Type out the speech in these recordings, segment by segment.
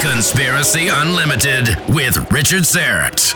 Conspiracy Unlimited with Richard Syrett.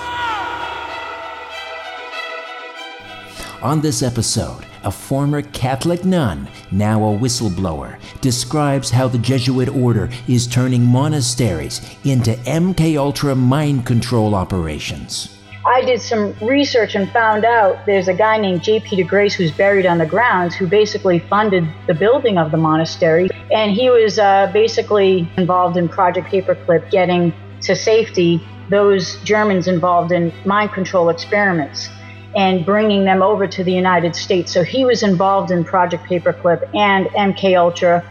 On this episode, a former Catholic nun, now a whistleblower, describes how the Jesuit order is turning monasteries into MK Ultra mind control operations. I did some research and found out there's a guy named J. Peter Grace who's buried on the grounds who basically funded the building of the monastery. And he was uh, basically involved in Project Paperclip, getting to safety those Germans involved in mind control experiments and bringing them over to the United States. So he was involved in Project Paperclip and MK Ultra.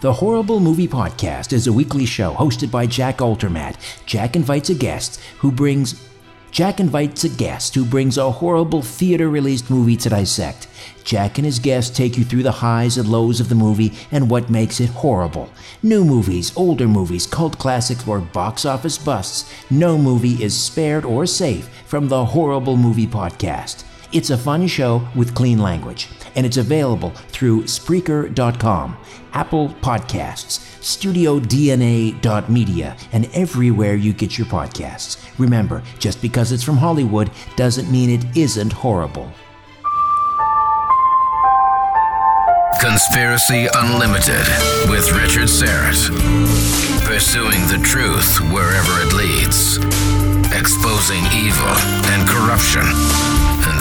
The Horrible Movie Podcast is a weekly show hosted by Jack Altermat. Jack invites a guest who brings Jack invites a guest who brings a horrible theater released movie to dissect. Jack and his guest take you through the highs and lows of the movie and what makes it horrible. New movies, older movies, cult classics, or box office busts, no movie is spared or safe from the Horrible Movie Podcast. It's a fun show with clean language, and it's available through Spreaker.com, Apple Podcasts, StudioDNA.media, and everywhere you get your podcasts. Remember, just because it's from Hollywood doesn't mean it isn't horrible. Conspiracy Unlimited with Richard Syrett. Pursuing the truth wherever it leads. Exposing evil and corruption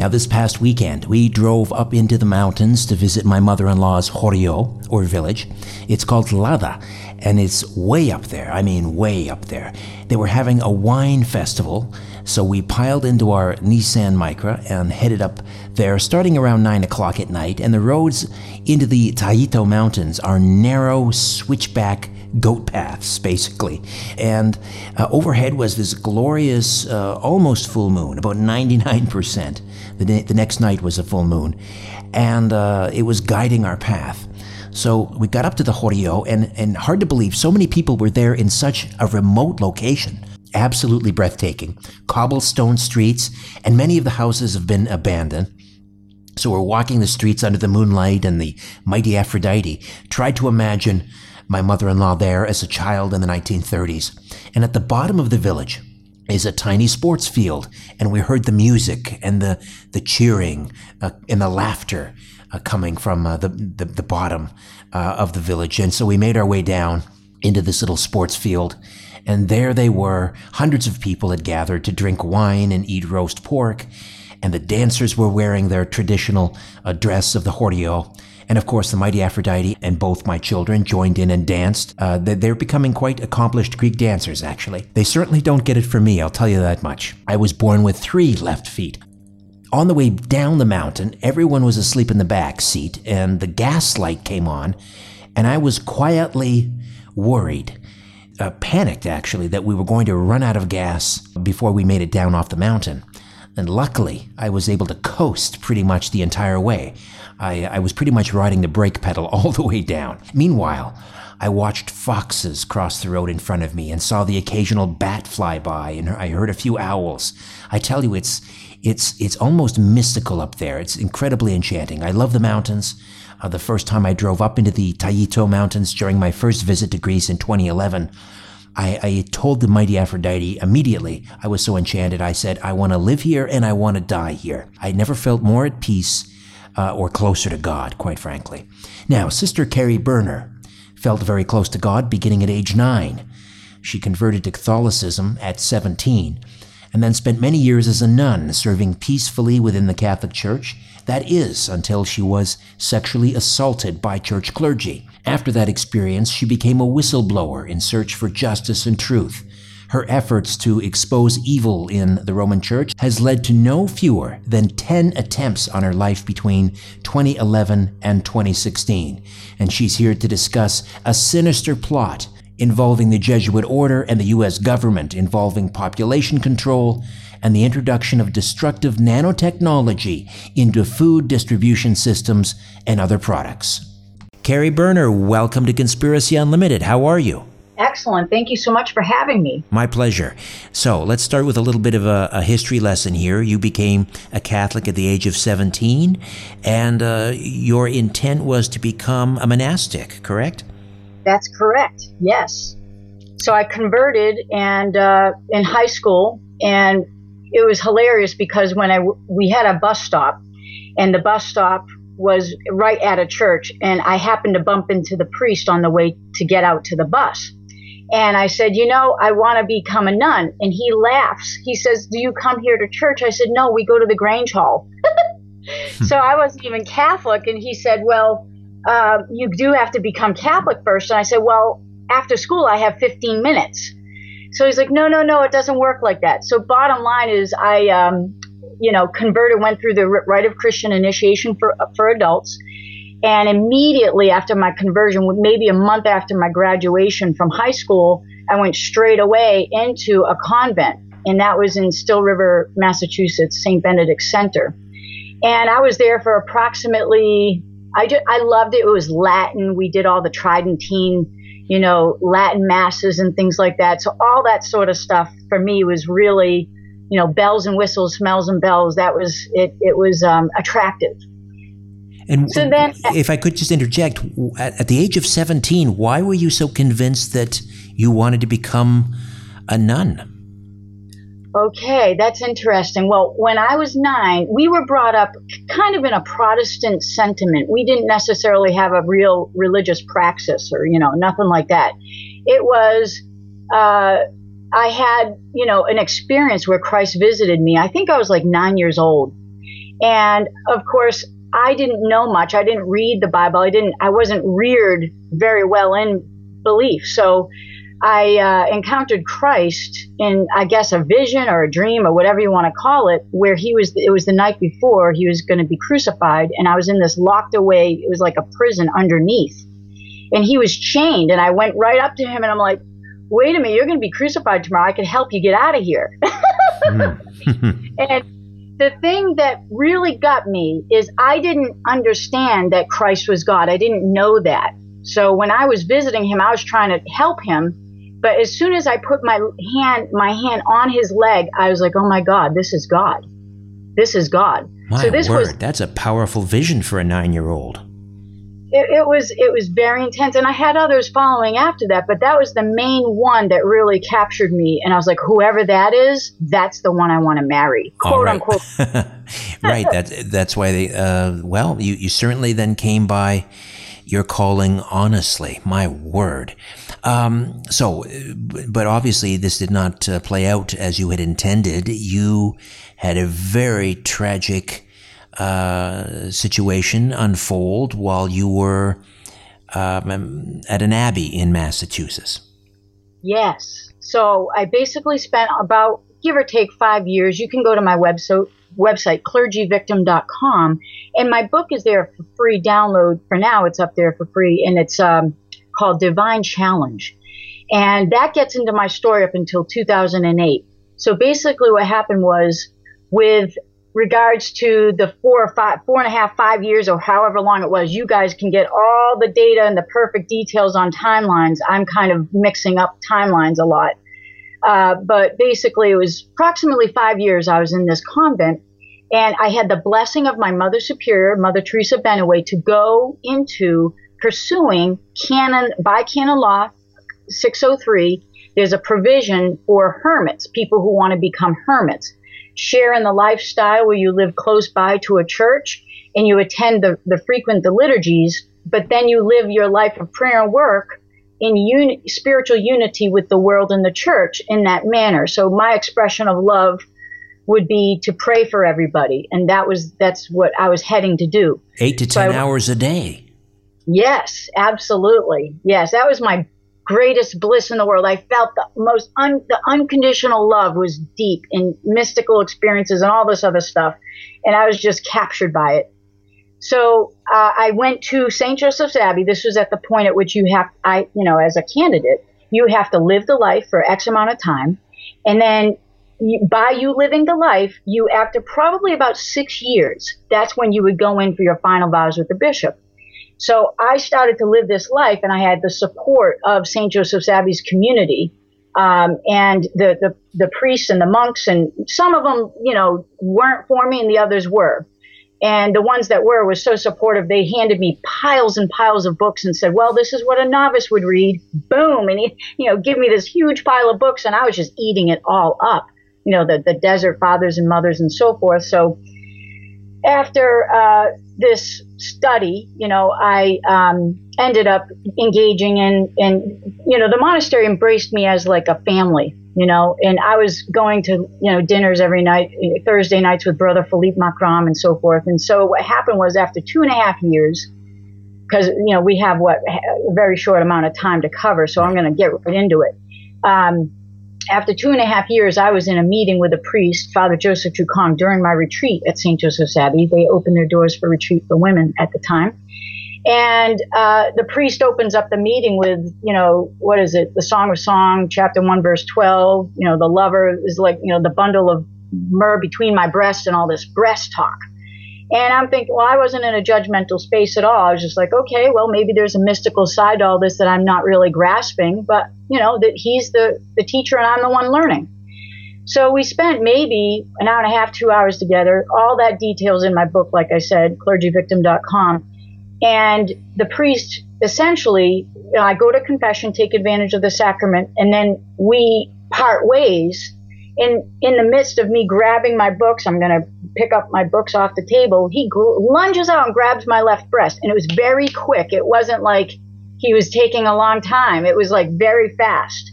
Now, this past weekend, we drove up into the mountains to visit my mother in law's Horio, or village. It's called Lada, and it's way up there. I mean, way up there. They were having a wine festival, so we piled into our Nissan Micra and headed up there starting around 9 o'clock at night. And the roads into the Taito Mountains are narrow, switchback goat paths, basically. And uh, overhead was this glorious, uh, almost full moon, about 99%. The, the next night was a full moon. And uh, it was guiding our path. So we got up to the Horio, and, and hard to believe, so many people were there in such a remote location. Absolutely breathtaking. Cobblestone streets, and many of the houses have been abandoned. So we're walking the streets under the moonlight and the mighty Aphrodite. Tried to imagine my mother-in-law there as a child in the 1930s. And at the bottom of the village is a tiny sports field. And we heard the music and the, the cheering uh, and the laughter coming from uh, the, the, the, bottom uh, of the village. And so we made our way down into this little sports field. And there they were. Hundreds of people had gathered to drink wine and eat roast pork. And the dancers were wearing their traditional uh, dress of the Horiot. And of course, the mighty Aphrodite and both my children joined in and danced. Uh, they're becoming quite accomplished Greek dancers, actually. They certainly don't get it from me, I'll tell you that much. I was born with three left feet. On the way down the mountain, everyone was asleep in the back seat, and the gas light came on, and I was quietly worried. Uh, panicked actually that we were going to run out of gas before we made it down off the mountain. And luckily, I was able to coast pretty much the entire way. I, I was pretty much riding the brake pedal all the way down. Meanwhile, I watched foxes cross the road in front of me and saw the occasional bat fly by, and I heard a few owls. I tell you, it's it's it's almost mystical up there. It's incredibly enchanting. I love the mountains. Uh, the first time I drove up into the Taito Mountains during my first visit to Greece in 2011, I, I told the mighty Aphrodite immediately. I was so enchanted. I said, I want to live here and I want to die here. I never felt more at peace uh, or closer to God, quite frankly. Now, Sister Keri Burnor felt very close to God beginning at age nine. She converted to Catholicism at 17 and then spent many years as a nun serving peacefully within the Catholic Church. That is, until she was sexually assaulted by church clergy. After that experience, she became a whistleblower in search for justice and truth her efforts to expose evil in the Roman Church has led to no fewer than 10 attempts on her life between 2011 and 2016. And she's here to discuss a sinister plot involving the Jesuit order and the US government, involving population control and the introduction of destructive nanotechnology into food distribution systems and other products. Keri Burnor, welcome to Conspiracy Unlimited. How are you? Excellent. Thank you so much for having me. My pleasure. So let's start with a little bit of a, a history lesson here. You became a Catholic at the age of 17, and uh, your intent was to become a monastic, correct? That's correct, yes. So I converted and uh, in high school, and it was hilarious because when I we had a bus stop, and the bus stop was right at a church, and I happened to bump into the priest on the way to get out to the bus. And I said, You know, I want to become a nun. And he laughs. He says, Do you come here to church? I said, No, we go to the Grange Hall. so I wasn't even Catholic. And he said, Well, uh, you do have to become Catholic first. And I said, Well, after school, I have 15 minutes. So he's like, No, no, no, it doesn't work like that. So, bottom line is, I, um, you know, converted, went through the rite of Christian initiation for, for adults and immediately after my conversion, maybe a month after my graduation from high school, I went straight away into a convent. And that was in Still River, Massachusetts, St. Benedict Center. And I was there for approximately, I, just, I loved it. It was Latin. We did all the Tridentine, you know, Latin masses and things like that. So all that sort of stuff for me was really, you know, bells and whistles, smells and bells. That was, it, it was um, attractive. And so then, if I could just interject, at, at, the age of 17, why were you so convinced that you wanted to become a nun? Okay, that's interesting. Well, when I was nine, we were brought up kind of in a Protestant sentiment. We didn't necessarily have a real religious praxis or, you know, nothing like that. It was, uh, I had, you know, an experience where Christ visited me. I think I was like nine years old. And of course, I didn't know much. I didn't read the Bible. I didn't. I wasn't reared very well in belief. So I uh, encountered Christ in, I guess, a vision or a dream or whatever you want to call it, where he was. It was the night before he was going to be crucified, and I was in this locked away. It was like a prison underneath, and he was chained. And I went right up to him, and I'm like, "Wait a minute, you're going to be crucified tomorrow. I can help you get out of here." mm. and the thing that really got me is I didn't understand that Christ was God. I didn't know that. So when I was visiting him, I was trying to help him. But as soon as I put my hand, my hand on his leg, I was like, oh my God, this is God. This is God. My so this word, was, that's a powerful vision for a nine-year-old it, it, was it was very intense and i had others following after that but that was the main one that really captured me and i was like whoever that is that's the one i want to marry quote right. unquote right that's that's why they uh, well you, you certainly then came by your calling honestly my word um, so but obviously this did not uh, play out as you had intended you had a very tragic uh, situation unfold while you were um, at an abbey in Massachusetts. Yes. So I basically spent about, give or take, five years. You can go to my website, website clergyvictim.com, and my book is there for free download. For now, it's up there for free, and it's um, called Divine Challenge. And that gets into my story up until 2008. So basically, what happened was with regards to the four or five, four and a half, five years, or however long it was, you guys can get all the data and the perfect details on timelines. I'm kind of mixing up timelines a lot. Uh, but basically, it was approximately five years I was in this convent, and I had the blessing of my Mother Superior, Mother Teresa Benaway, to go into pursuing canon by canon law 603. There's a provision for hermits, people who want to become hermits share in the lifestyle where you live close by to a church and you attend the, the frequent the liturgies, but then you live your life of prayer and work in uni- spiritual unity with the world and the church in that manner. So my expression of love would be to pray for everybody, and that was that's what I was heading to do. Eight to ten so I, hours a day. Yes, absolutely. Yes, that was my greatest bliss in the world. I felt the most un, the unconditional love was deep in mystical experiences and all this other stuff, and I was just captured by it. So uh, I went to St. Joseph's Abbey. This was at the point at which you have, I, you know, as a candidate, you have to live the life for X amount of time, and then by you living the life, you after probably about six years, that's when you would go in for your final vows with the bishop. So I started to live this life, and I had the support of St. Joseph's Abbey's community. Um, and the, the, the priests and the monks, and some of them, you know, weren't for me, and the others were. And the ones that were was so supportive. They handed me piles and piles of books and said, "Well, this is what a novice would read." Boom, and he, you know, give me this huge pile of books, and I was just eating it all up. You know, the the desert fathers and mothers and so forth. So after uh, this study, you know, I um, ended up engaging in, in, you know, the monastery embraced me as like a family, you know, and I was going to, you know, dinners every night, Thursday nights with Brother Philippe Macron and so forth. And so what happened was after two and a half years, because, you know, we have what, a very short amount of time to cover, so I'm going to get right into it. Um, after two and a half years, I was in a meeting with a priest, Father Joseph Chu-Cong, during my retreat at St. Joseph's Abbey. They opened their doors for retreat for women at the time. And uh, the priest opens up the meeting with, you know, what is it? The Song of Song, chapter 1, verse 12. You know, the lover is like, you know, the bundle of myrrh between my breasts and all this breast talk. And I'm thinking, well, I wasn't in a judgmental space at all. I was just like, okay, well, maybe there's a mystical side to all this that I'm not really grasping, but you know, that he's the, the teacher and I'm the one learning. So we spent maybe an hour and a half, two hours together. All that details in my book, like I said, clergyvictim.com. And the priest essentially, you know, I go to confession, take advantage of the sacrament, and then we part ways. In in the midst of me grabbing my books, I'm going to pick up my books off the table. He lunges out and grabs my left breast, and it was very quick. It wasn't like he was taking a long time. It was like very fast.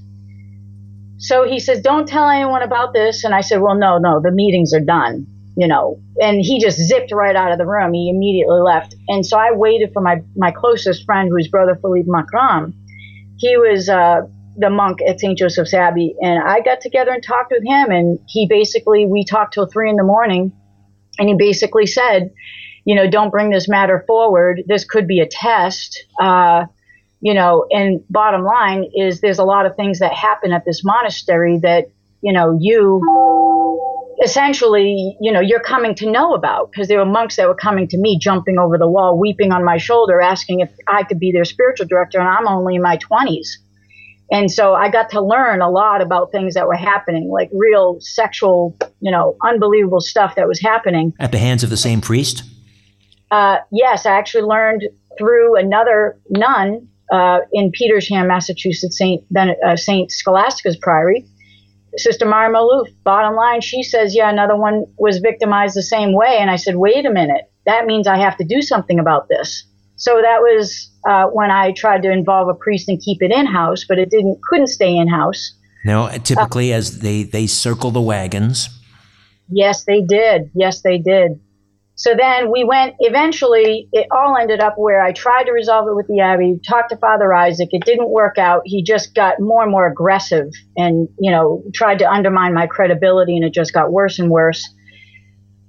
So he says, "Don't tell anyone about this." And I said, "Well, no, no, the meetings are done." You know, and he just zipped right out of the room. He immediately left. And so I waited for my, my closest friend, who's Brother Philippe Macron. He was uh, the monk at St. Joseph's Abbey. And I got together and talked with him. And he basically, we talked till three in the morning. And he basically said, you know, don't bring this matter forward. This could be a test. Uh, you know, and bottom line is there's a lot of things that happen at this monastery that, you know, you essentially, you know, you're coming to know about because there were monks that were coming to me, jumping over the wall, weeping on my shoulder, asking if I could be their spiritual director, and I'm only in my 20s. And so I got to learn a lot about things that were happening, like real sexual, you know, unbelievable stuff that was happening. At the hands of the same priest? Uh, yes, I actually learned through another nun uh, in Petersham, Massachusetts, Saint, uh, Saint Scholastica's Priory. Sister Mary Maloof, bottom line, she says, yeah, another one was victimized the same way. And I said, wait a minute, that means I have to do something about this. So that was uh, when I tried to involve a priest and keep it in house, but it didn't couldn't stay in house. No, typically uh, as they they circle the wagons. Yes, they did. Yes, they did. So then we went, eventually, it all ended up where I tried to resolve it with the Abbey, talked to Father Isaac. It didn't work out. He just got more and more aggressive and, you know, tried to undermine my credibility, and it just got worse and worse.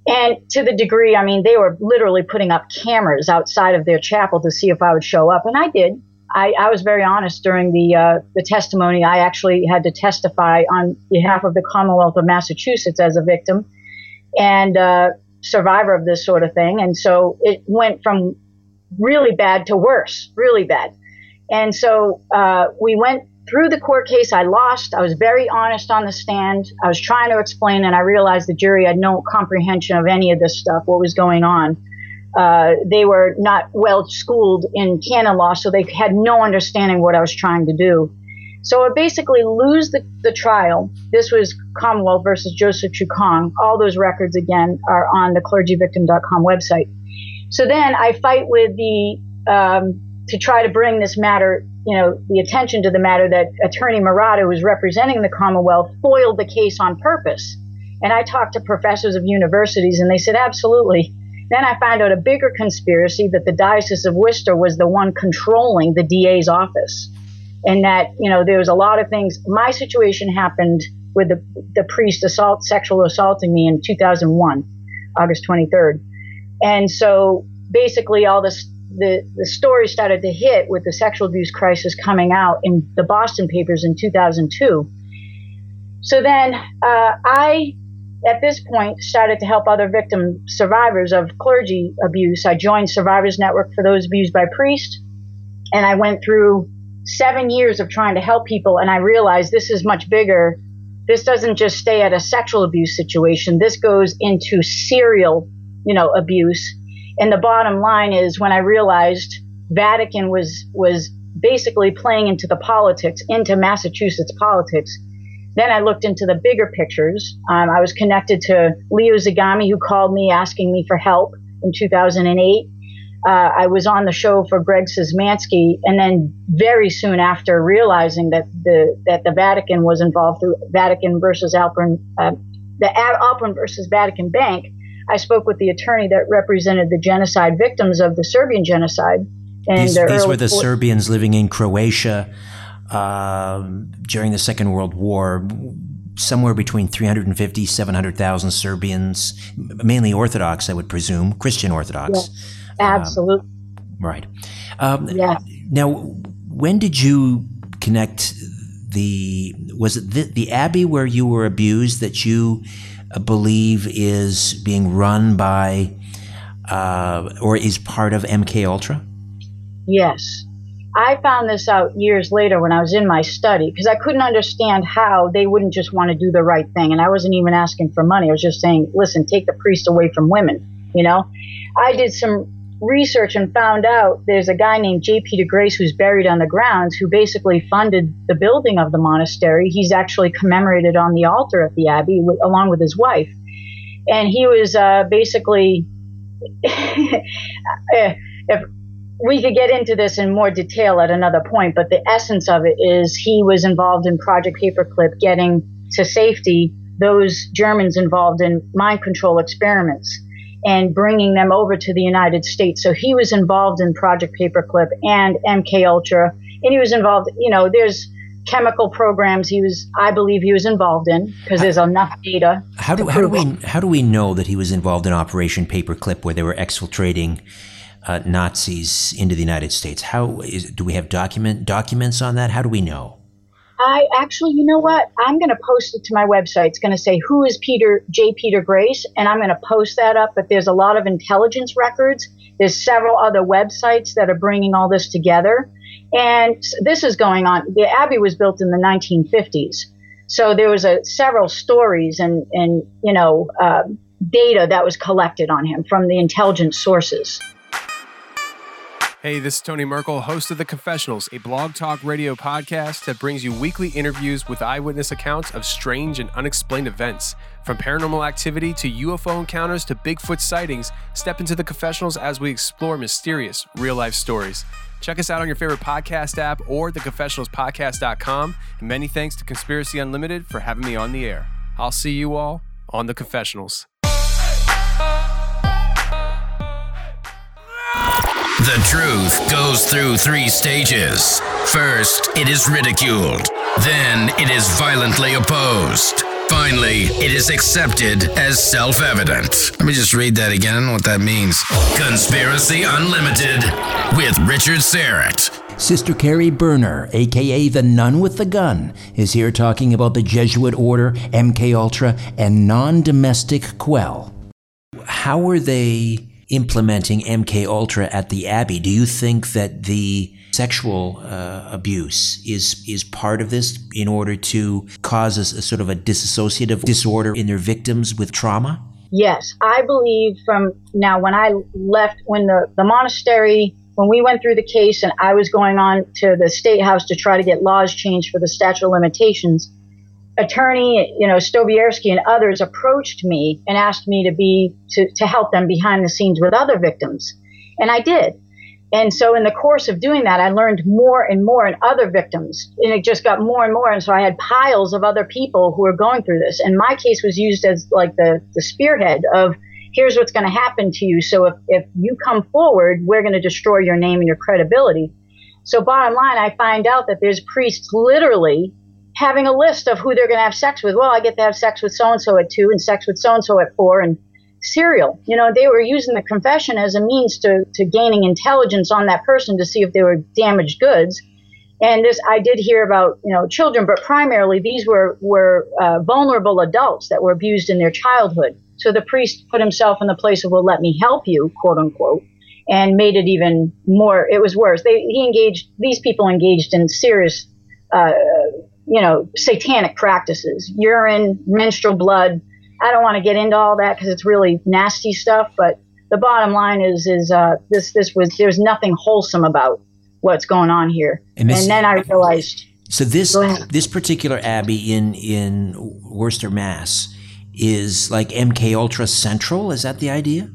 And to the degree, I mean, they were literally putting up cameras outside of their chapel to see if I would show up, and I did. I, I was very honest during the uh, the testimony. I actually had to testify on behalf of the Commonwealth of Massachusetts as a victim, and uh, survivor of this sort of thing. And so it went from really bad to worse, really bad. And so uh, we went through the court case. I lost. I was very honest on the stand. I was trying to explain, and I realized the jury had no comprehension of any of this stuff, what was going on. Uh, they were not well schooled in canon law, so they had no understanding what I was trying to do. So I basically lose the, the trial. This was Commonwealth versus Joseph Chu Kang. All those records, again, are on the clergyvictim.com website. So then I fight with the, um, to try to bring this matter, you know, the attention to the matter that Attorney Murata, who was representing the Commonwealth, foiled the case on purpose. And I talked to professors of universities, and they said, absolutely. Then I found out a bigger conspiracy that the Diocese of Worcester was the one controlling the DA's office and that you know there was a lot of things. My situation happened with the the priest assault, sexual assaulting me in 2001, August 23rd, and so basically all this the the story started to hit with the sexual abuse crisis coming out in the Boston papers in 2002. So then uh, I at this point started to help other victim survivors of clergy abuse. I joined Survivors Network for those abused by priests, and I went through seven years of trying to help people, and I realized this is much bigger. This doesn't just stay at a sexual abuse situation. This goes into serial, you know, abuse. And the bottom line is when I realized Vatican was was basically playing into the politics, into Massachusetts politics. Then I looked into the bigger pictures. Um, I was connected to Leo Zagami, who called me asking me for help in 2008 uh, I was on the show for Greg Szymanski, and then very soon after realizing that the that the Vatican was involved through Vatican versus Alperin, uh, the Alperin versus Vatican Bank, I spoke with the attorney that represented the genocide victims of the Serbian genocide. And these, these were the Serbians living in Croatia uh, during the Second World War. Somewhere between 350, 700,000 Serbians, mainly Orthodox, I would presume, Christian Orthodox. Yeah Absolutely. Um, right. Um, yeah. Now, when did you connect the? Was it the, the Abbey where you were abused that you believe is being run by uh, or is part of MK Ultra? Yes. I found this out years later when I was in my study because I couldn't understand how they wouldn't just want to do the right thing. And I wasn't even asking for money. I was just saying, listen, take the priest away from women. You know, I did some research and found out there's a guy named J. Peter Grace who's buried on the grounds who basically funded the building of the monastery. He's actually commemorated on the altar at the abbey with, along with his wife. And he was uh, basically, if we could get into this in more detail at another point, but the essence of it is he was involved in Project Paperclip getting to safety those Germans involved in mind control experiments and bringing them over to the United States. So he was involved in Project Paperclip and MK Ultra, and he was involved. You know, there's chemical programs he was, I believe, he was involved in because there's enough data. How do how do we how do we know that he was involved in Operation Paperclip, where they were exfiltrating? Uh, Nazis into the United States. How is, do we have document documents on that? How do we know? I actually, you know what? I'm going to post it to my website. It's going to say, Who is Peter, J. Peter Grace? And I'm going to post that up. But there's a lot of intelligence records. There's several other websites that are bringing all this together. And this is going on. The Abbey was built in the 1950s. So there was a, several stories and, and you know, uh, data that was collected on him from the intelligence sources. Hey, this is Tony Merkel, host of The Confessionals, a blog talk radio podcast that brings you weekly interviews with eyewitness accounts of strange and unexplained events. From paranormal activity to UFO encounters to Bigfoot sightings, step into The Confessionals as we explore mysterious, real life stories. Check us out on your favorite podcast app or theconfessionalspodcast.com. And many thanks to Conspiracy Unlimited for having me on the air. I'll see you all on The Confessionals. The truth goes through three stages. First, it is ridiculed. Then, it is violently opposed. Finally, it is accepted as self evident. Let me just read that again. I don't know what that means. Conspiracy Unlimited with Richard Syrett. Sister Keri Burnor, aka the nun with the gun, is here talking about the Jesuit order, MK Ultra, and Nano Domestic Quell. How were they implementing MK Ultra at the Abbey. Do you think that the sexual uh, abuse is is part of this in order to cause a, a sort of a dissociative disorder in their victims with trauma? Yes, I believe from now when I left when the, the monastery when we went through the case and I was going on to the state house to try to get laws changed for the statute of limitations, attorney, you know, Stovierski and others approached me and asked me to be to, to help them behind the scenes with other victims. And I did. And so in the course of doing that, I learned more and more and other victims. And it just got more and more. And so I had piles of other people who were going through this. And my case was used as like the, the spearhead of here's what's going to happen to you. So if, if you come forward, we're going to destroy your name and your credibility. So bottom line, I find out that there's priests literally having a list of who they're going to have sex with. Well, I get to have sex with so and so at two, and sex with so and so at four, and serial. You know, they were using the confession as a means to to gaining intelligence on that person to see if they were damaged goods. And this, I did hear about, you know, children, but primarily these were were uh, vulnerable adults that were abused in their childhood. So the priest put himself in the place of, well, let me help you, quote unquote, and made it even more. It was worse. They he engaged these people engaged in serious. Uh, you know, satanic practices, urine, menstrual blood. I don't want to get into all that because it's really nasty stuff. But the bottom line is, is uh, this this was there's nothing wholesome about what's going on here. And, and then I realized. So this this particular abbey in in Worcester, Mass, is like MK Ultra Central. Is that the idea?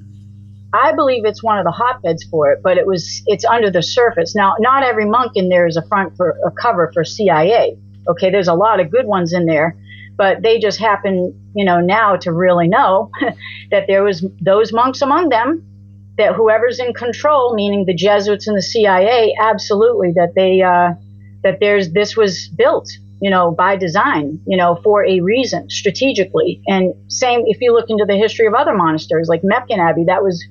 I believe it's one of the hotbeds for it, but it was it's under the surface. Now, not every monk in there is a front for a cover for CIA. Okay, there's a lot of good ones in there, but they just happen, you know, now to really know that there was those monks among them that whoever's in control, meaning the Jesuits and the CIA, absolutely that they uh, that there's this was built, you know, by design, you know, for a reason, strategically. And same if you look into the history of other monasteries like Mepkin Abbey, that was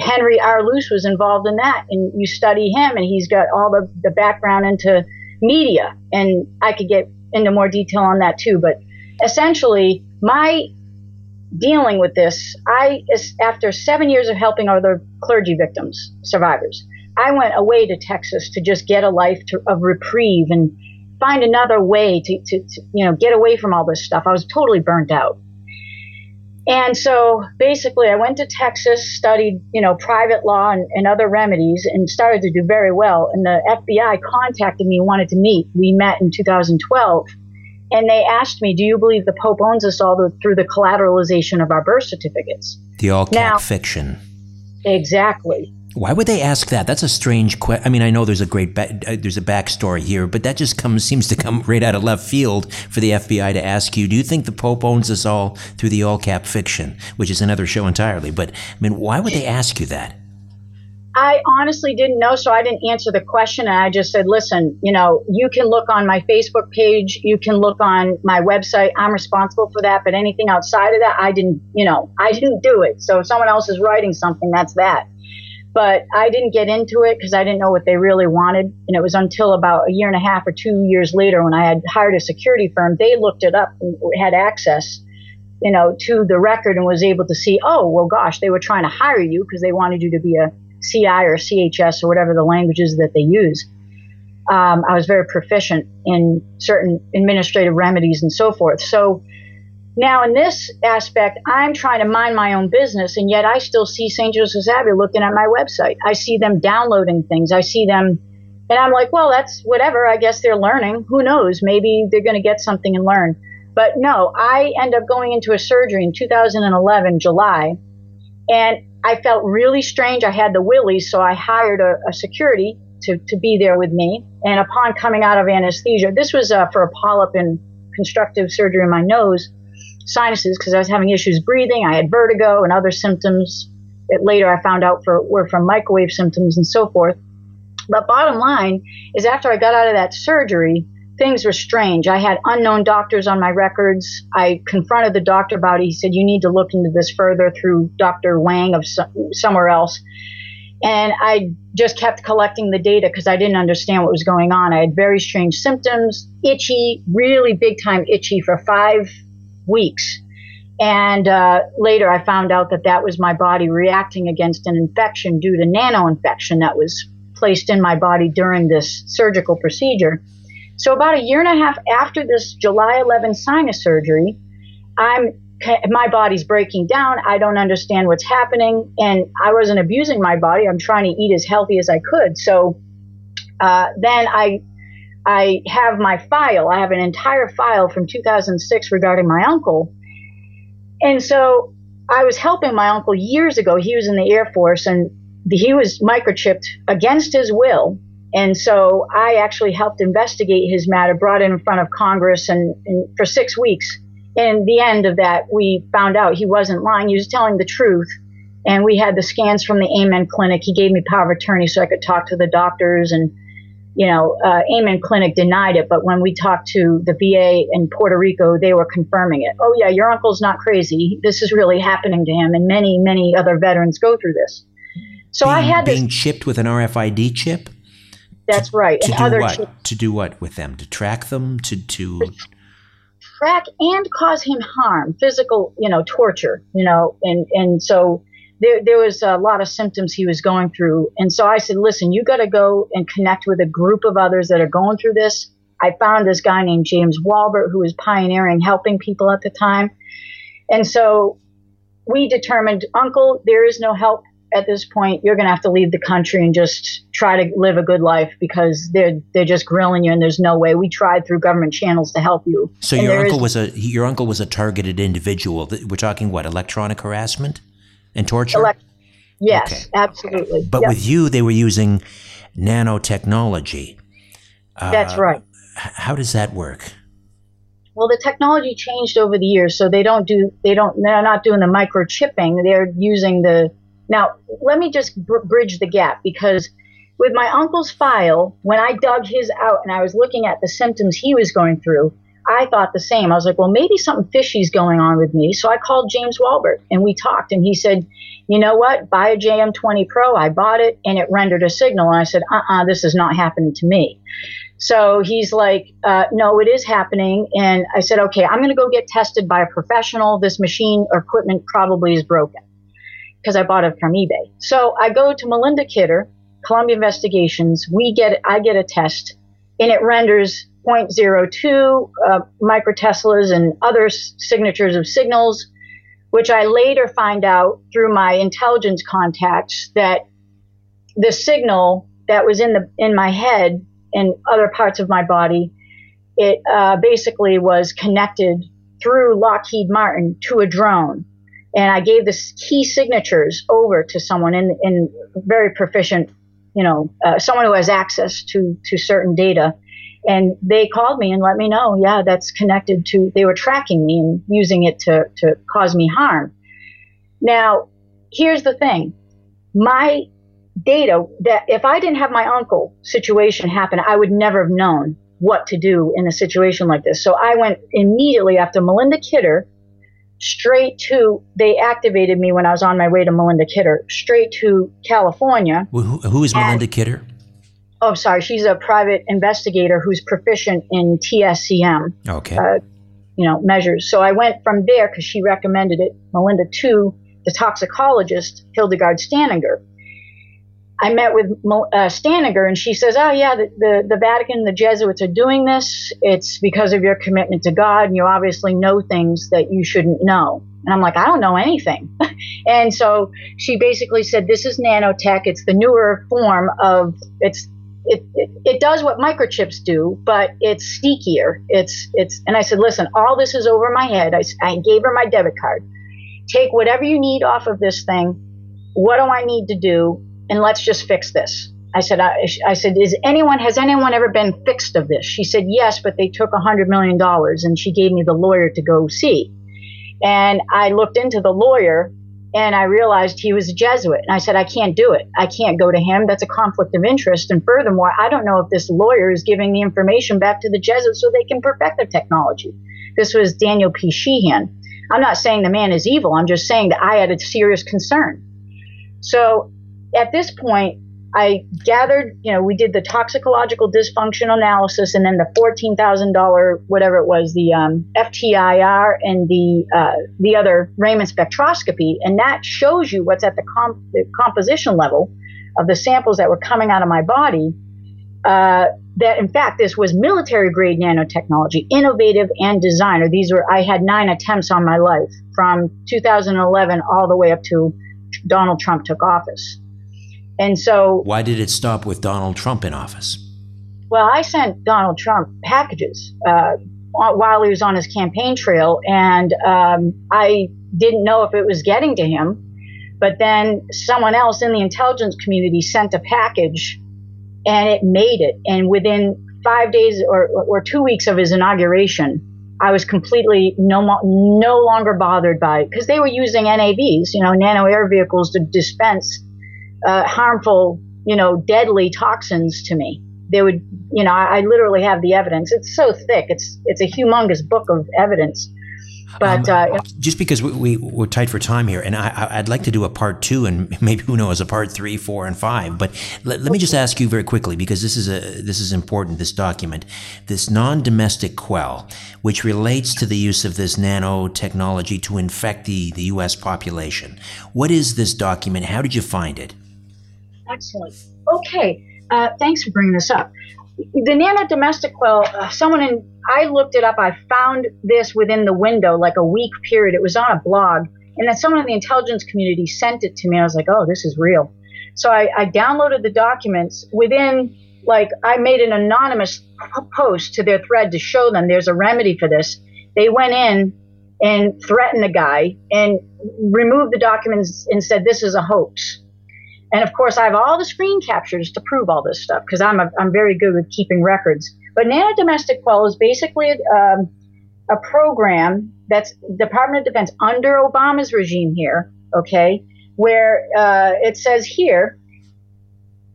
Henry R. Luce was involved in that, and you study him, and he's got all the the background into media. And I could get into more detail on that too. But essentially, my dealing with this, I, after seven years of helping other clergy victims, survivors, I went away to Texas to just get a life to, of reprieve and find another way to, to, to, you know, get away from all this stuff. I was totally burnt out. And so basically, I went to Texas, studied, you know, private law and, and, other remedies, and started to do very well. And the FBI contacted me, wanted to meet. We met in 2012, and they asked me, "Do you believe the Pope owns us all the, through the collateralization of our birth certificates?" The all cap fiction. Exactly. Why would they ask that? That's a strange question. I mean, I know there's a great ba- uh, there's a backstory here, but that just comes seems to come right out of left field for the FBI to ask you. Do you think the Pope owns us all through the all cap fiction, which is another show entirely? But I mean, why would they ask you that? I honestly didn't know, so I didn't answer the question. And I just said, listen, you know, you can look on my Facebook page, you can look on my website. I'm responsible for that. But anything outside of that, I didn't, you know, I didn't do it. So if someone else is writing something, that's that. But I didn't get into it because I didn't know what they really wanted. And it was until about a year and a half or two years later when I had hired a security firm, they looked it up and had access, you know, to the record and was able to see, oh, well, gosh, they were trying to hire you because they wanted you to be a CI or CHS or whatever the languages that they use. Um, I was very proficient in certain administrative remedies and so forth. So now, in this aspect, I'm trying to mind my own business, and yet I still see St. Joseph's Abbey looking at my website. I see them downloading things. I see them, and I'm like, well, that's whatever. I guess they're learning. Who knows? Maybe they're going to get something and learn. But no, I end up going into a surgery in 2011, July, and I felt really strange. I had the willies, so I hired a, a security to, to be there with me. And upon coming out of anesthesia, this was uh, for a polyp and constructive surgery in my nose sinuses because I was having issues breathing. I had vertigo and other symptoms that later I found out for, were from microwave symptoms and so forth. But bottom line is after I got out of that surgery, things were strange. I had unknown doctors on my records. I confronted the doctor about it. He said, You need to look into this further through Dr. Wang of somewhere else. And I just kept collecting the data because I didn't understand what was going on. I had very strange symptoms, itchy, really big time itchy for five weeks. And uh, later I found out that that was my body reacting against an infection due to nano infection that was placed in my body during this surgical procedure. So about a year and a half after this July 11 sinus surgery, I'm my body's breaking down. I don't understand what's happening, and I wasn't abusing my body. I'm trying to eat as healthy as I could. So uh, then I I have my file. I have an entire file from 2006 regarding my uncle. And so I was helping my uncle years ago. He was in the Air Force and he was microchipped against his will. And so I actually helped investigate his matter, brought it in front of Congress, and, and for six weeks. And the end of that, we found out he wasn't lying. He was telling the truth. And we had the scans from the Amen Clinic. He gave me power of attorney so I could talk to the doctors and you know, uh, Amen Clinic denied it, but when we talked to the VA in Puerto Rico, they were confirming it. Oh, yeah, your uncle's not crazy. This is really happening to him, and many, many other veterans go through this. So being, I had being chipped with an RFID chip. That's right. To do what? Chips. To do what with them? To track them? To to track and cause him harm, physical, you know, torture, you know, and and so there, there was a lot of symptoms he was going through. And so I said, listen, you got to go and connect with a group of others that are going through this. I found this guy named James Walbert who was pioneering helping people at the time. And so we determined, Uncle, there is no help at this point. You're going to have to leave the country and just try to live a good life because they're they're just grilling you, and there's no way. We tried through government channels to help you. So and your uncle is, was a your uncle was a targeted individual. We're talking what electronic harassment and torture? Elect- yes, okay. absolutely. But yep. with you, they were using nanotechnology. Uh, That's right. How does that work? Well, the technology changed over the years, so they don't do they don't they're not doing the microchipping. They're using the now. Let me just br- bridge the gap because with my uncle's file, when I dug his out and I was looking at the symptoms he was going through, I thought the same. I was like, well, maybe something fishy's going on with me. So I called James Walbert and we talked. And he said, you know what? Buy a JM20 Pro. I bought it and it rendered a signal. And I said, uh uh-uh, uh this is not happening to me. So he's like, uh, no, it is happening. And I said, okay, I'm going to go get tested by a professional. This machine or equipment probably is broken because I bought it from eBay. So I go to Melinda Kidder, Columbia Investigations. We get, I get a test and it renders 0.02 uh, microteslas and other signatures of signals, which I later find out through my intelligence contacts that the signal that was in the in my head and other parts of my body, it uh, basically was connected through Lockheed Martin to a drone. And I gave the key signatures over to someone in, in very proficient, you know, uh, someone who has access to, to certain data and they called me and let me know, yeah, that's connected to, they were tracking me and using it to, to cause me harm. Now, here's the thing. My data that if I didn't have my uncle situation happen, I would never have known what to do in a situation like this. So I went immediately after Melinda Kidder straight to, they activated me when I was on my way to Melinda Kidder, straight to California. who, who is Melinda Kidder? Oh, sorry, she's a private investigator who's proficient in TSCM. Okay. Uh, you know, measures. So I went from there because she recommended it, Melinda, to the toxicologist, Hildegard Staninger. I met with uh, Staninger, and she says, "Oh yeah, the, the, the Vatican, the Jesuits are doing this. It's because of your commitment to God, and you obviously know things that you shouldn't know." And I'm like, "I don't know anything." and so she basically said, "This is nanotech. It's the newer form of it's." It, it, does what microchips do, but it's sneakier. It's it's and I said, listen, all this is over my head. I, I gave her my debit card. Take whatever you need off of this thing. What do I need to do? and let's just fix this. I said, I, I, said, is anyone, has anyone ever been fixed of this? She said, yes, but they took a hundred million dollars and she gave me the lawyer to go see. And I looked into the lawyer and I realized he was a Jesuit. And I said, I can't do it. I can't go to him. That's a conflict of interest. And furthermore, I don't know if this lawyer is giving the information back to the Jesuits so they can perfect their technology. This was Daniel P. Sheehan. I'm not saying the man is evil. I'm just saying that I had a serious concern. So at this point, I gathered, you know, we did the toxicological dysfunction analysis and then the $14,000, whatever it was, the um, FTIR and the, uh, the other Raman spectroscopy. And that shows you what's at the, comp- the, composition level of the samples that were coming out of my body. Uh, that in fact, this was military grade nanotechnology, innovative and designer. These were, I had nine attempts on my life from 2011 all the way up to Donald Trump took office. And so. Why did it stop with Donald Trump in office? Well, I sent Donald Trump packages uh, while he was on his campaign trail, and um, I didn't know if it was getting to him. But then someone else in the intelligence community sent a package, and it made it. And within five days or, or two weeks of his inauguration, I was completely no no longer bothered by it because they were using NAVs, you know, nano air vehicles to dispense uh, harmful, you know, deadly toxins to me. They would, you know, I, I, literally have the evidence. It's so thick. It's it's a humongous book of evidence. But um, uh, just because we, we are tight for time here, and I, would like to do a part two, and maybe who knows a part three, four, and five. But let, let me just ask you very quickly because this is a this is important. This document, this nano domestic quell, which relates to the use of this nanotechnology to infect the the U.S. population. What is this document? How did you find it? Excellent. Okay. Uh, thanks for bringing this up. The nano domestic quell, uh, someone in, I looked it up. I found this within the window, like a week period. It was on a blog. And then someone in the intelligence community sent it to me. I was like, oh, this is real. So I, I downloaded the documents. Within, like, I made an anonymous post to their thread to show them there's a remedy for this. They went in and threatened the guy and removed the documents and said, this is a hoax. And of course, I have all the screen captures to prove all this stuff because I'm, a, I'm very good with keeping records. But Nano Domestic Quell is basically um, a program that's Department of Defense under Obama's regime here, okay, where uh, it says here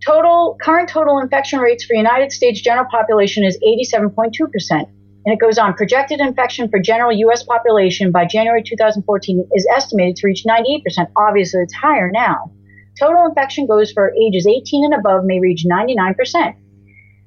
total current total infection rates for United States general population is 87.2 percent. And it goes on. Projected infection for general U.S. population by January 2014 is estimated to reach 98%. Obviously, it's higher now. Total infection goes for ages 18 and above may reach 99%.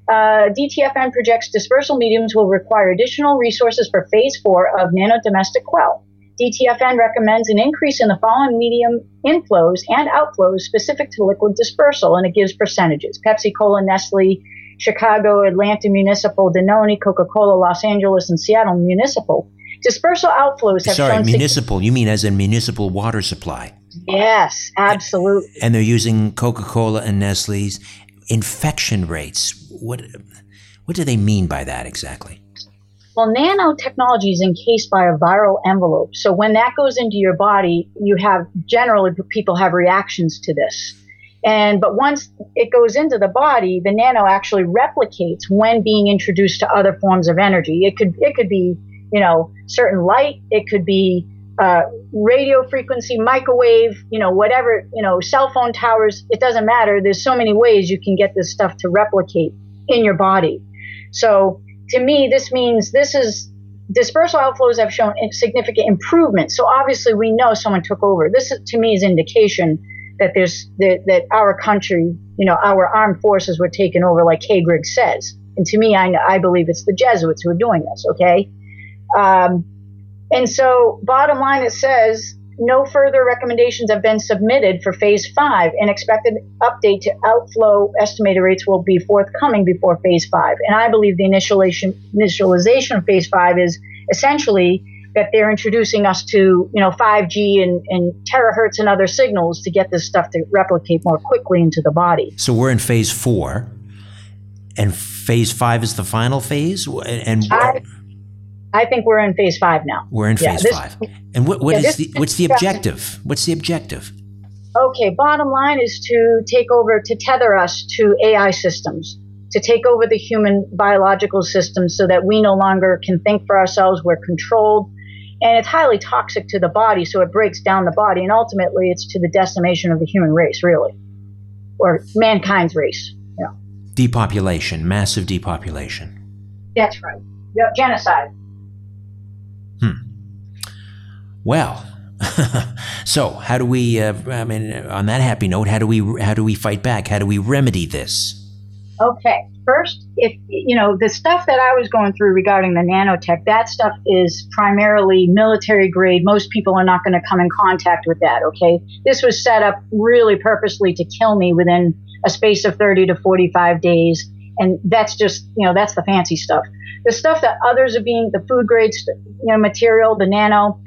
Uh, DTFN projects dispersal mediums will require additional resources for phase four of nanodomestic quell. DTFN recommends an increase in the following medium inflows and outflows specific to liquid dispersal, and it gives percentages. Pepsi Cola, Nestle, Chicago, Atlanta Municipal, Danone, Coca Cola, Los Angeles, and Seattle Municipal. Dispersal outflows have Sorry, shown. municipal. you mean as in municipal water supply? Yes, absolutely. And they're using Coca Cola and Nestle's infection rates. What what do they mean by that exactly? Well, nanotechnology is encased by a viral envelope. So when that goes into your body, you have generally people have reactions to this. And but once it goes into the body, the nano actually replicates when being introduced to other forms of energy. It could it could be, you know, certain light, it could be uh, radio frequency, microwave, you know, whatever, you know, cell phone towers, it doesn't matter. There's so many ways you can get this stuff to replicate in your body. So to me, this means this is dispersal outflows have shown significant improvement. So obviously we know someone took over. This to me is indication that there's that, that our country, you know, our armed forces were taken over like Griggs says. And to me, I, I believe it's the Jesuits who are doing this. Okay. Um, and so, bottom line, it says no further recommendations have been submitted for phase five. An expected update to outflow estimated rates will be forthcoming before phase five. And I believe the initialization, initialization of phase five is essentially that they're introducing us to, you know, 5G and, and terahertz and other signals to get this stuff to replicate more quickly into the body. So we're in phase four, and phase five is the final phase. And I, I think we're in phase five now. We're in phase this, five. And what, what yeah, is the what's the objective? What's the objective? Okay, bottom line is to take over to tether us to AI systems to take over the human biological system so that we no longer can think for ourselves. We're controlled. And it's highly toxic to the body, so it breaks down the body. And ultimately, it's to the decimation of the human race, really, or mankind's race. Yeah. Depopulation, massive depopulation. That's right. Yep, genocide. Hmm. Well, so how do we? Uh, I mean, on that happy note, how do we? How do we fight back? How do we remedy this? Okay. First, if you know the stuff that I was going through regarding the nanotech, that stuff is primarily military grade. Most people are not going to come in contact with that. Okay. This was set up really purposely to kill me within a space of 30 to 45 days. And that's just, you know, that's the fancy stuff. The stuff that others are being, the food grades you know, material, the nano,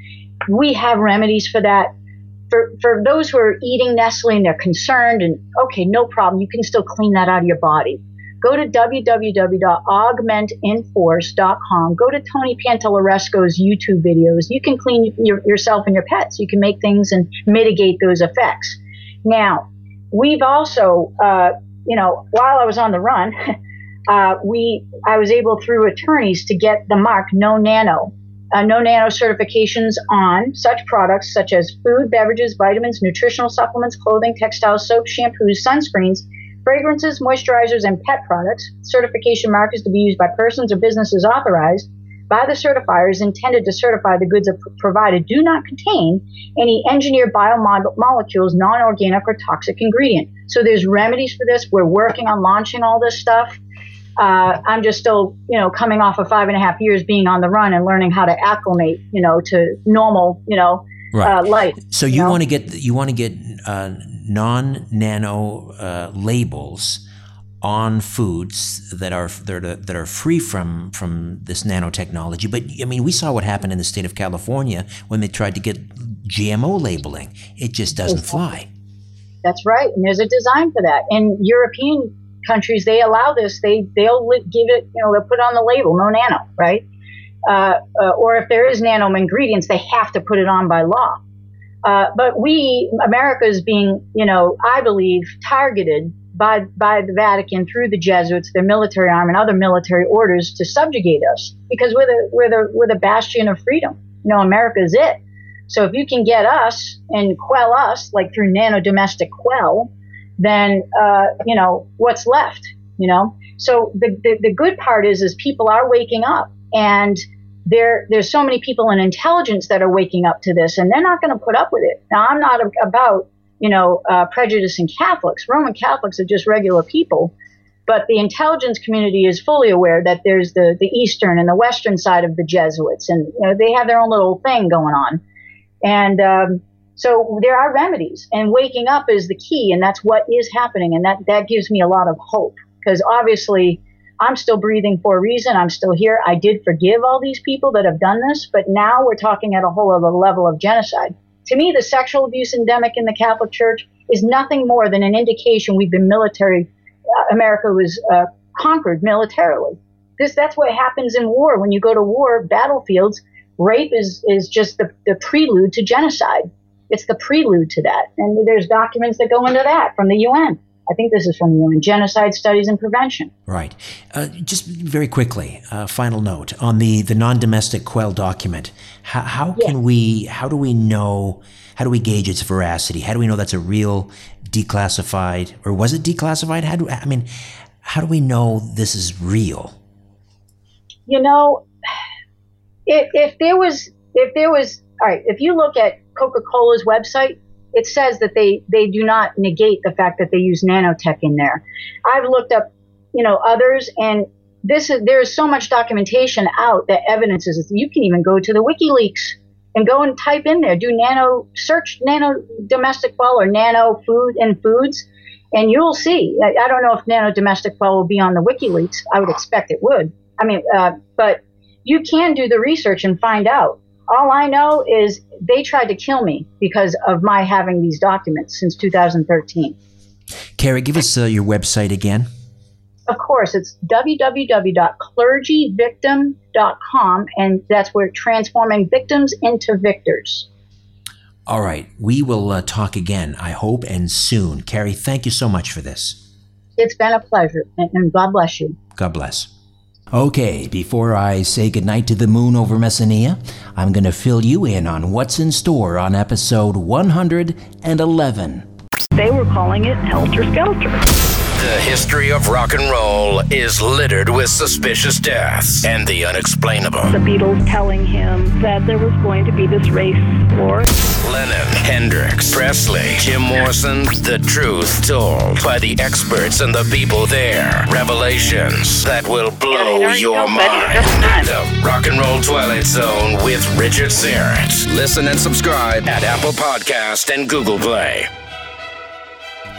we have remedies for that for, for those who are eating Nestle and they're concerned, and okay, no problem, you can still clean that out of your body. Go to www.augmentinforce.com. Go to Tony Pantalleresco's YouTube videos. You can clean your, yourself and your pets. You can make things and mitigate those effects. Now, we've also, uh, you know, while I was on the run, uh, we I was able through attorneys to get the mark no nano uh, no nano certifications on such products such as food, beverages, vitamins, nutritional supplements, clothing, textiles, soaps, shampoos, sunscreens, fragrances, moisturizers, and pet products. Certification mark is to be used by persons or businesses authorized by the certifiers intended to certify the goods provided do not contain any engineered biomolecules, non-organic, or toxic ingredient. So there's remedies for this. We're working on launching all this stuff uh, I'm just still, you know, coming off of five and a half years being on the run and learning how to acclimate, you know, to normal, you know, right. uh, life. So you, you know? want to get you want to get uh, non nano uh, labels on foods that are that are, that are free from from this nanotechnology. But I mean, we saw what happened in the state of California when they tried to get GMO labeling. It just doesn't exactly. fly. That's right, and there's a design for that. In European countries they allow this they they'll give it you know they'll put on the label no nano right uh, uh, or if there is nano ingredients they have to put it on by law uh, but we america is being you know i believe targeted by by the vatican through the jesuits their military arm and other military orders to subjugate us because we're the we're the we're the bastion of freedom you know america is it so if you can get us and quell us like through nano domestic quell then uh, you know what's left. You know, so the, the the good part is is people are waking up, and there there's so many people in intelligence that are waking up to this, and they're not going to put up with it. Now, I'm not about you know uh, prejudicing Catholics. Roman Catholics are just regular people. But the intelligence community is fully aware that there's the, the eastern and the western side of the Jesuits, and you know, they have their own little thing going on. And um, so there are remedies, and waking up is the key, and that's what is happening, and that that gives me a lot of hope because obviously I'm still breathing for a reason. I'm still here. I did forgive all these people that have done this, but now we're talking at a whole other level of genocide. To me, the sexual abuse endemic in the Catholic Church is nothing more than an indication we've been military. Uh, America was uh, conquered militarily. This that's what happens in war. When you go to war, battlefields, rape is is just the, the prelude to genocide. It's the prelude to that. And there's documents that go into that from the UN. I think this is from the UN Genocide Studies and Prevention. Right. Uh, just very quickly, uh, final note on the, the nano domestic quell document. How, how yes. can we, how do we know, how do we gauge its veracity? How do we know that's a real declassified, or was it declassified? How do, I mean, how do we know this is real? You know, if, if there was, if there was, all right, if you look at Coca-Cola's website, it says that they they do not negate the fact that they use nanotech in there. I've looked up, you know, others, and this is there is so much documentation out that evidences you can even go to the WikiLeaks and go and type in there, do nano, search nano domestic quell or nano food and foods, and you'll see. I, I don't know if nano domestic quell will be on the WikiLeaks. I would expect it would. I mean, uh, but you can do the research and find out. All I know is they tried to kill me because of my having these documents since 2013. Keri, give us uh, your website again. Of course, it's www.clergyvictim.com, and that's where transforming victims into victors. All right. We will uh, talk again, I hope, and soon. Keri, thank you so much for this. It's been a pleasure, and, and God bless you. God bless. Okay, before I say goodnight to the moon over Messenia, I'm going to fill you in on what's in store on episode 111. They were calling it Helter Skelter. The history of rock and roll is littered with suspicious deaths and the unexplainable. The Beatles telling him that there was going to be this race war. Lennon, Hendrix, Presley, Jim Morrison, the truth told by the experts and the people there. Revelations that will blow Yeah, your mind. it's just time. The Rock and Roll Twilight Zone with Richard Syrett. Listen and subscribe at Apple Podcast and Google Play.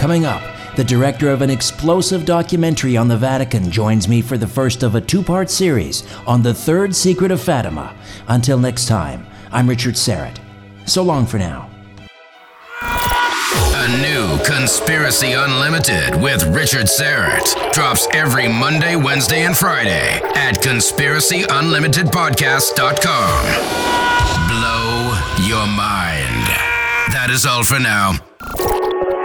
Coming up, the director of an explosive documentary on the Vatican joins me for the first of a two part series on the third secret of Fatima. Until next time, I'm Richard Syrett. So long for now. A new Conspiracy Unlimited with Richard Syrett drops every Monday, Wednesday, and Friday at conspiracyunlimitedpodcast.com. Blow your mind. That is all for now.